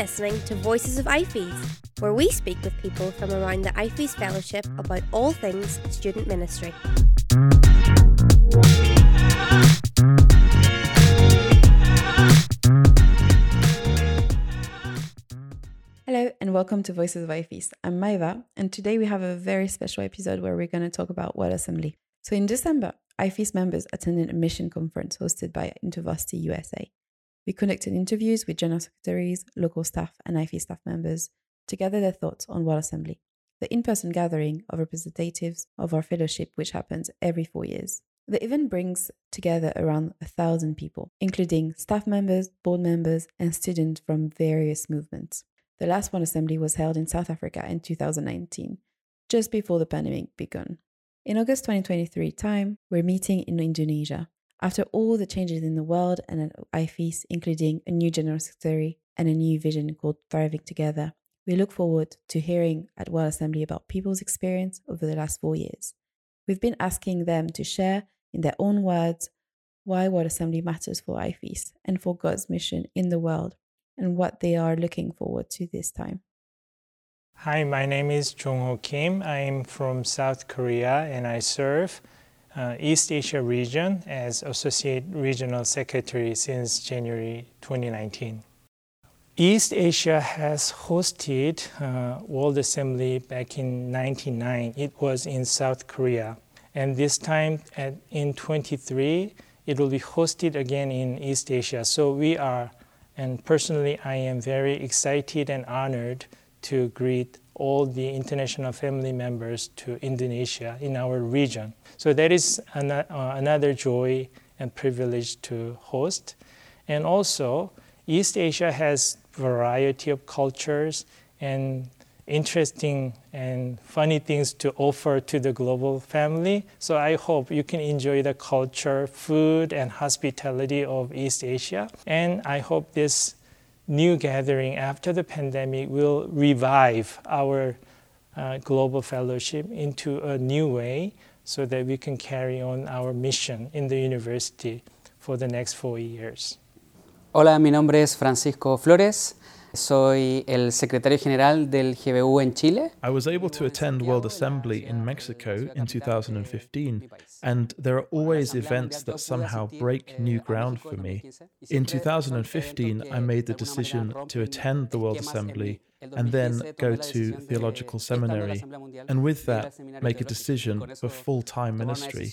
listening to Voices of IFES, where we speak with people from around the IFES Fellowship about all things student ministry. Hello and welcome to Voices of IFES. I'm Maiva, and today we have a very special episode where we're going to talk about World Assembly. So in December, IFES members attended a mission conference hosted by InterVarsity USA. We conducted interviews with general secretaries, local staff, and IFES staff members to gather their thoughts on World Assembly, the in person gathering of representatives of our fellowship, which happens every four years. The event brings together around a thousand people, including staff members, board members, and students from various movements. The last World Assembly was held in South Africa in 2019, just before the pandemic began. In August 2023 time, we're meeting in Indonesia after all the changes in the world and at IFES, including a new general secretary and a new vision called Thriving Together, we look forward to hearing at World Assembly about people's experience over the last four years. We've been asking them to share, in their own words, why World Assembly matters for IFES and for God's mission in the world, and what they are looking forward to this time. Hi, my name is Jong Ho Kim. I'm from South Korea and I serve uh, East Asia region as Associate Regional Secretary since January 2019. East Asia has hosted uh, World Assembly back in 1999. It was in South Korea. And this time at, in 23, it will be hosted again in East Asia. So we are, and personally, I am very excited and honored to greet all the international family members to Indonesia in our region. So that is an, uh, another joy and privilege to host. And also, East Asia has variety of cultures and interesting and funny things to offer to the global family. So I hope you can enjoy the culture, food, and hospitality of East Asia. And I hope this new gathering after the pandemic will revive our uh, global fellowship into a new way so that we can carry on our mission in the university for the next four years. Hola, mi nombre es Francisco Flores. Soy el secretario general del GBU en Chile. I was able to attend World Assembly in Mexico in 2015, and there are always events that somehow break new ground for me. In 2015, I made the decision to attend the World Assembly and then go to theological seminary, and with that, make a decision for full time ministry.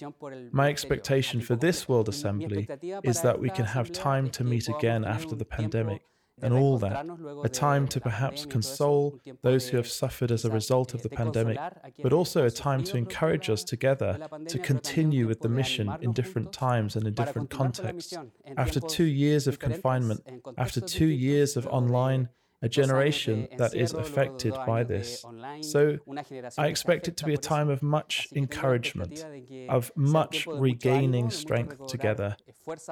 My expectation for this World Assembly is that we can have time to meet again after the pandemic and all that, a time to perhaps console those who have suffered as a result of the pandemic, but also a time to encourage us together to continue with the mission in different times and in different contexts. After two years of confinement, after two years of online a generation that is affected by this. So I expect it to be a time of much encouragement, of much regaining strength together,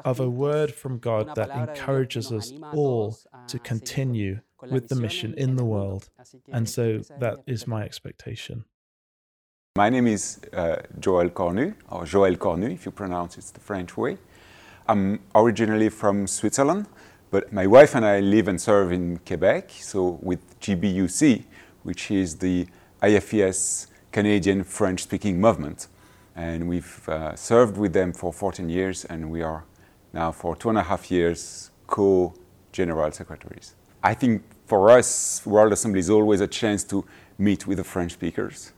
of a word from God that encourages us all to continue with the mission in the world. And so that is my expectation. My name is uh, Joël Cornu, or Joël Cornu, if you pronounce it the French way. I'm originally from Switzerland. But my wife and I live and serve in Quebec, so with GBUC, which is the IFES Canadian French speaking movement. And we've uh, served with them for 14 years, and we are now for two and a half years co general secretaries. I think for us, World Assembly is always a chance to meet with the French speakers.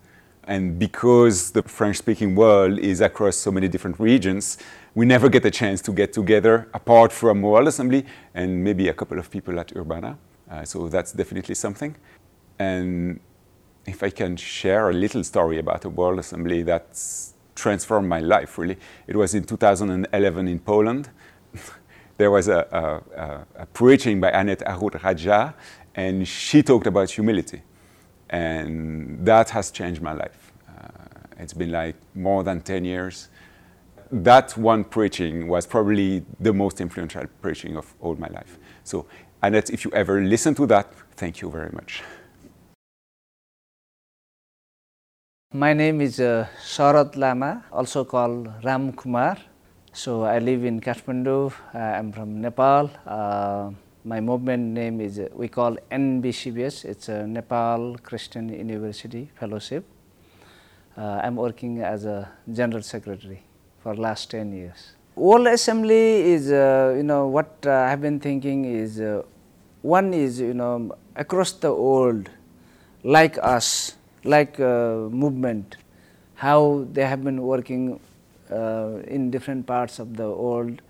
And because the French speaking world is across so many different regions, we never get a chance to get together apart from World Assembly and maybe a couple of people at Urbana. Uh, so that's definitely something. And if I can share a little story about a World Assembly that's transformed my life, really, it was in 2011 in Poland. there was a, a, a, a, preaching by Annette Arulrajah, and she talked about humility. And that has changed my life. Uh, it's been like more than 10 years that one preaching was probably the most influential preaching of all my life. So, Annette, if you ever listen to that, thank you very much. My name is uh, Lama, also called Ram Kumar. So I live in Kathmandu. I'm from Nepal. Uh, My movement name is, uh, we call NBCBS, it's a Nepal Christian University Fellowship. Uh, I'm working as a General Secretary for last 10 years. World Assembly is, uh, you know, what uh, I've been thinking is, uh, one is, you know, across the world, like us, like uh, movement, how they have been working in different parts of the world.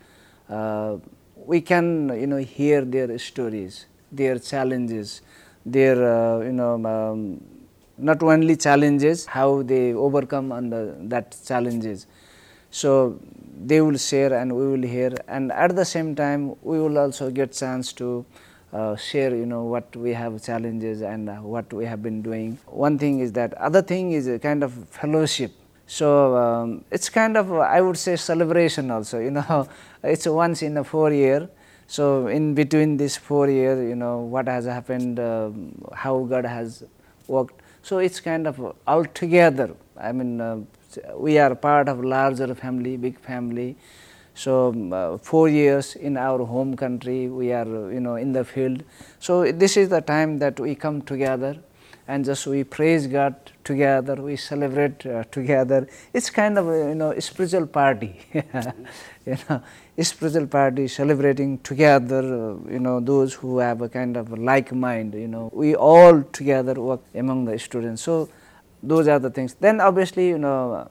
Uh, we can you know hear their stories, their challenges, their uh, you know um, not only challenges, how they overcome under that challenges. So they will share and we will hear, and at the same time we will also get chance to uh, share you know what we have challenges and uh, what we have been doing. One thing is that other thing is a kind of fellowship. So um, it's kind of I would say celebration also. You know, it's once in a four year. So in between this four year, you know what has happened, um, how God has worked. So it's kind of all together. I mean, uh, we are part of larger family, big family. So um, uh, four years in our home country, we are you know in the field. So this is the time that we come together and just we praise God together, we celebrate uh, together. It's kind of a, you know a spiritual party, you know, a spiritual party celebrating together. Uh, you know those who have a kind of like mind. You know we all together work among the students. So those are the things. Then obviously you know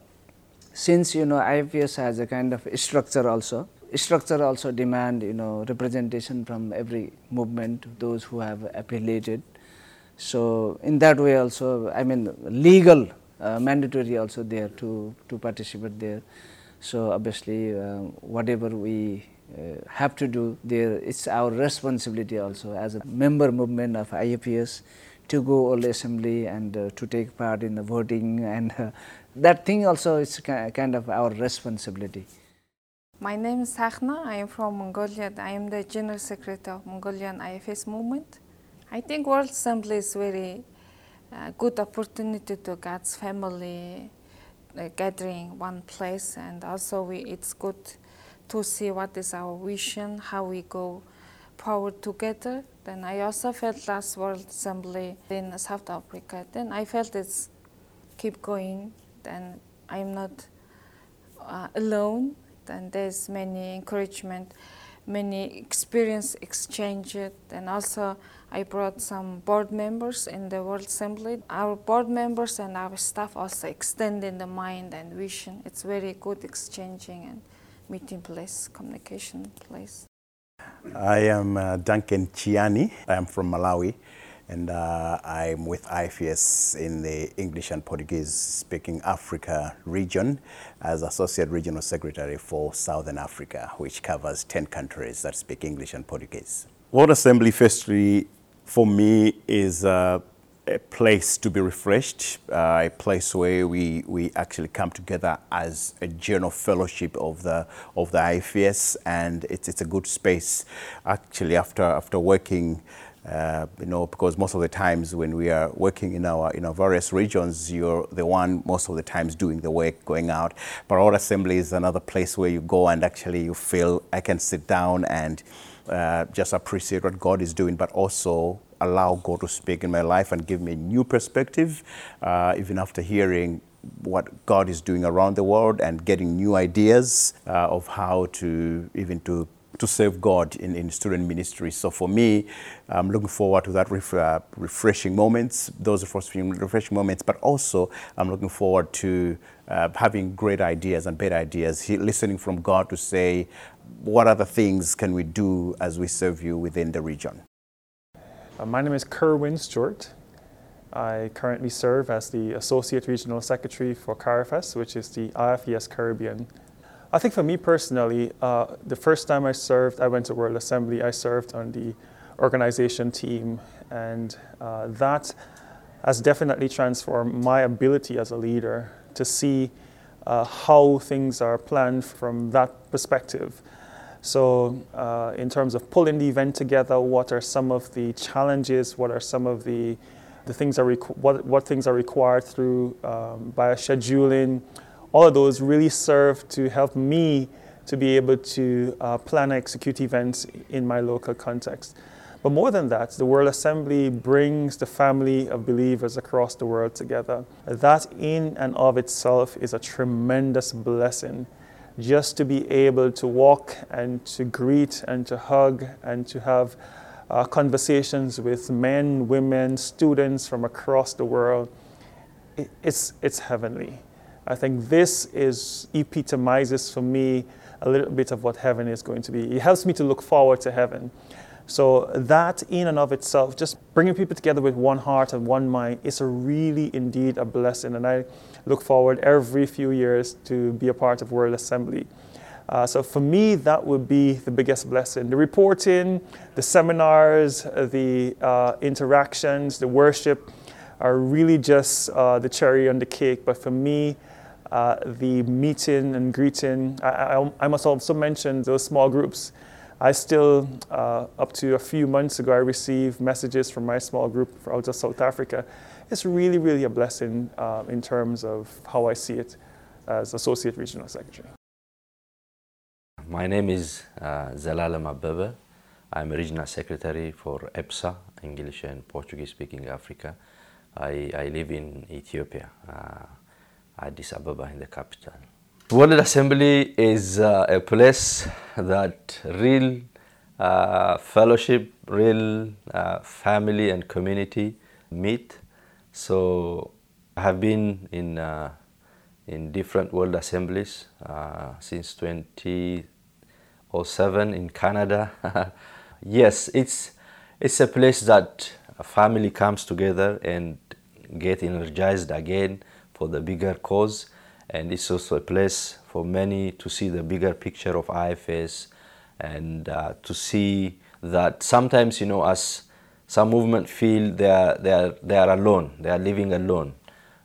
since you know IFES has a kind of structure also. Structure also demand you know representation from every movement, those who have affiliated so, in that way also I mean legal uh, mandatory also there to, to participate there. So, obviously uh, whatever we uh, have to do there it's our responsibility also as a member movement of IFES to go all assembly and uh, to take part in the voting and uh, that thing also is kind of our responsibility. My name is Sakhna. I am from Mongolia. I am the General Secretary of Mongolian IFES movement. I think World Assembly is very uh, good opportunity to God's family uh, gathering one place, and also we, it's good to see what is our vision, how we go forward together. Then I also felt last World Assembly in South Africa. Then I felt it's keep going. Then I'm not uh, alone. Then there's many encouragement, many experience exchanged, and also I brought some board members in the World Assembly. Our board members and our staff also extending the mind and vision. It's very good exchanging and meeting place, communication place. I am uh, Duncan Chiani. I am from Malawi and uh, I'm with IFES in the English and Portuguese speaking Africa region as Associate Regional Secretary for Southern Africa, which covers 10 countries that speak English and Portuguese. World Assembly firstly for me is uh, a place to be refreshed, uh, a place where we, we actually come together as a general fellowship of the of the IFES, and it's it's a good space actually after after working. Uh, you know, because most of the times when we are working in our in our various regions, you're the one most of the times doing the work, going out. But our assembly is another place where you go and actually you feel I can sit down and uh, just appreciate what God is doing, but also allow God to speak in my life and give me a new perspective, uh, even after hearing what God is doing around the world and getting new ideas uh, of how to even to to serve God in, in student ministry. So for me, I'm looking forward to that ref, uh, refreshing moments, those refreshing, moments, but also I'm looking forward to uh, having great ideas and better ideas, he, listening from God to say, what other things can we do as we serve you within the region? Uh, my name is Kerwin Stewart. I currently serve as the Associate Regional Secretary for CARIFES, which is the IFES Caribbean. I think for me personally, uh, the first time I served, I went to World Assembly, I served on the organization team, and uh, that has definitely transformed my ability as a leader to see uh, how things are planned from that perspective. So, uh, in terms of pulling the event together, what are some of the challenges? What are some of the the things are requ- what what things are required through um, by scheduling? All of those really serve to help me to be able to uh, plan and execute events in my local context. But more than that, the World Assembly brings the family of believers across the world together. That in and of itself is a tremendous blessing. Just to be able to walk and to greet and to hug and to have uh, conversations with men, women, students from across the world, it's, it's heavenly. I think this is epitomizes for me a little bit of what heaven is going to be. It helps me to look forward to heaven. So that in and of itself, just bringing people together with one heart and one mind, is a really indeed a blessing. And I look forward every few years to be a part of World Assembly. Uh, so for me, that would be the biggest blessing. The reporting, the seminars, the uh, interactions, the worship are really just uh, the cherry on the cake. But for me, uh, the meeting and greeting, I, I, I, must also mention those small groups. I still, uh, up to a few months ago, I received messages from my small group out of South Africa. It's really, really a blessing uh, in terms of how I see it as Associate Regional Secretary. My name is uh, Abebe. I'm Regional Secretary for EPSA, English and Portuguese speaking Africa. I, I live in Ethiopia, uh, Addis Ababa in the capital. World Assembly is uh, a place that real uh, fellowship, real uh, family and community meet. So I have been in uh, in different world assemblies uh, since 2007 in Canada. yes, it's it's a place that family comes together and get energized again for the bigger cause and it's also a place for many to see the bigger picture of IFES and uh, to see that sometimes you know as some movement feel they are they are they are alone they are living alone.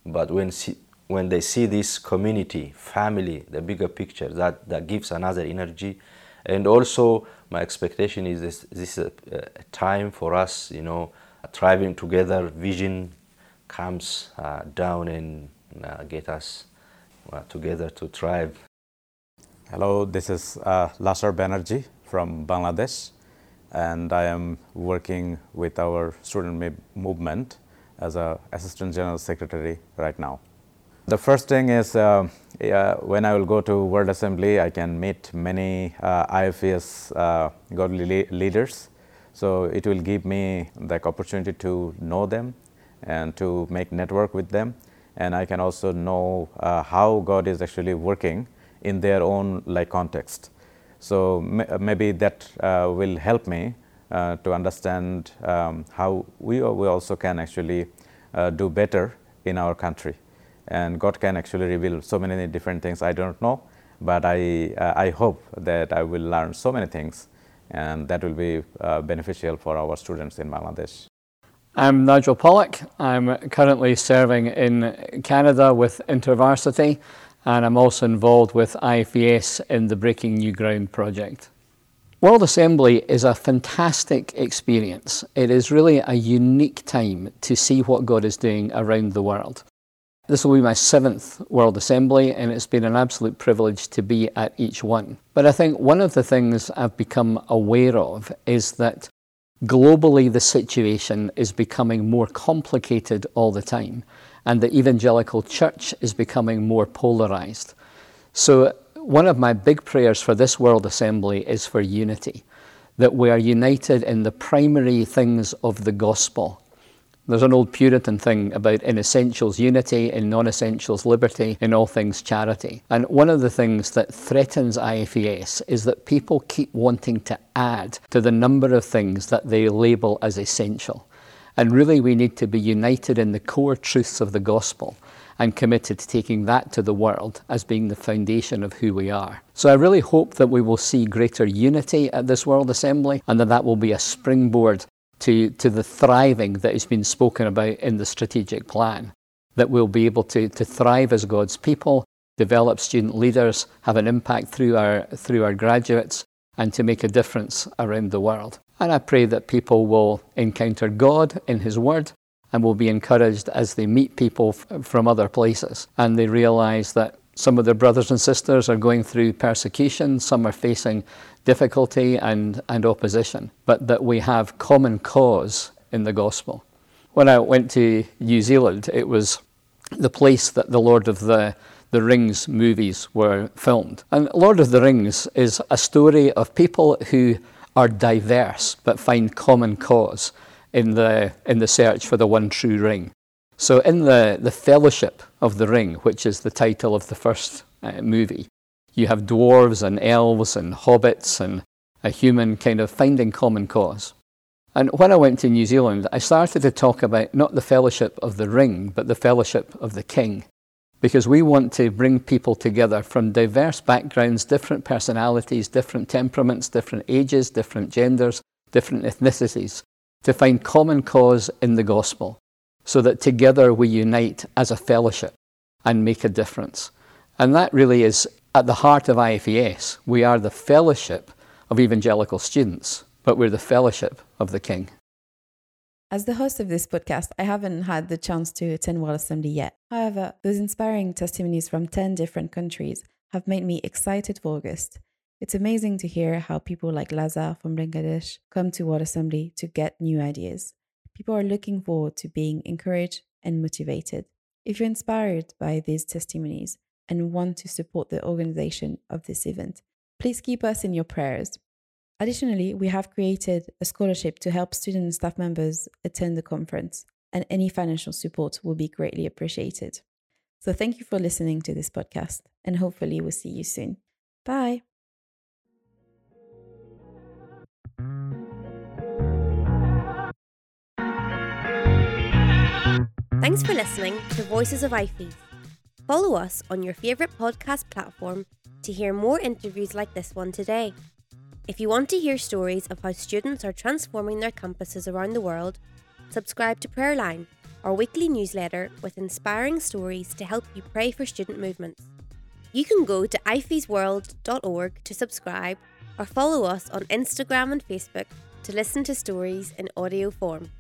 But when see, when they see this community family the bigger picture that that gives another energy. And also my expectation is this this is a, a time for us you know thriving together vision comes uh, down and get us uh, together to thrive. Hello, this is uh, Lasar Banerjee from Bangladesh, and I am working with our student movement as an Assistant General Secretary right now. The first thing is uh, when I will go to World Assembly, I can meet many uh, IFES uh, godly le leaders. So it will give me the opportunity to know them and to make network with them and I can also know uh, how God is actually working in their own like context. So maybe that uh, will help me uh, to understand um, how we, we also can actually uh, do better in our country. And God can actually reveal so many different things I don't know, but I, uh, I hope that I will learn so many things and that will be uh, beneficial for our students in Bangladesh. I'm Nigel Pollock. I'm currently serving in Canada with InterVarsity, and I'm also involved with IFES in the Breaking New Ground project. World Assembly is a fantastic experience. It is really a unique time to see what God is doing around the world. This will be my seventh World Assembly, and it's been an absolute privilege to be at each one. But I think one of the things I've become aware of is that globally the situation is becoming more complicated all the time, and the evangelical church is becoming more polarized. So, one of my big prayers for this World Assembly is for unity, that we are united in the primary things of the gospel there's an old Puritan thing about in essentials unity, in non essentials liberty, in all things charity. And one of the things that threatens IFES is that people keep wanting to add to the number of things that they label as essential. And really, we need to be united in the core truths of the gospel and committed to taking that to the world as being the foundation of who we are. So I really hope that we will see greater unity at this World Assembly and that that will be a springboard to, to the thriving that has been spoken about in the strategic plan, that we'll be able to, to thrive as God's people, develop student leaders, have an impact through our, through our graduates, and to make a difference around the world. And I pray that people will encounter God in His Word and will be encouraged as they meet people f- from other places and they realize that Some of their brothers and sisters are going through persecution, some are facing difficulty and, and opposition, but that we have common cause in the gospel. When I went to New Zealand, it was the place that the Lord of the, the Rings movies were filmed. And Lord of the Rings is a story of people who are diverse but find common cause in the, in the search for the one true ring. So, in the, the Fellowship of the Ring, which is the title of the first uh, movie, you have dwarves and elves and hobbits and a human kind of finding common cause. And when I went to New Zealand, I started to talk about not the fellowship of the ring, but the fellowship of the king. Because we want to bring people together from diverse backgrounds, different personalities, different temperaments, different ages, different genders, different ethnicities, to find common cause in the gospel, so that together we unite as a fellowship and make a difference. And that really is at the heart of IFES. We are the fellowship of evangelical students but we're the fellowship of the King. As the host of this podcast, I haven't had the chance to attend World Assembly yet. However, those inspiring testimonies from 10 different countries have made me excited for August. It's amazing to hear how people like Lazar from Bangladesh come to World Assembly to get new ideas. People are looking forward to being encouraged and motivated. If you're inspired by these testimonies and want to support the organization of this event, please keep us in your prayers. Additionally, we have created a scholarship to help student and staff members attend the conference, and any financial support will be greatly appreciated. So, thank you for listening to this podcast, and hopefully, we'll see you soon. Bye. Thanks for listening to Voices of IFES. Follow us on your favourite podcast platform to hear more interviews like this one today. If you want to hear stories of how students are transforming their campuses around the world, subscribe to Prayerline, our weekly newsletter with inspiring stories to help you pray for student movements. You can go to ifesworld.org to subscribe or follow us on Instagram and Facebook to listen to stories in audio form.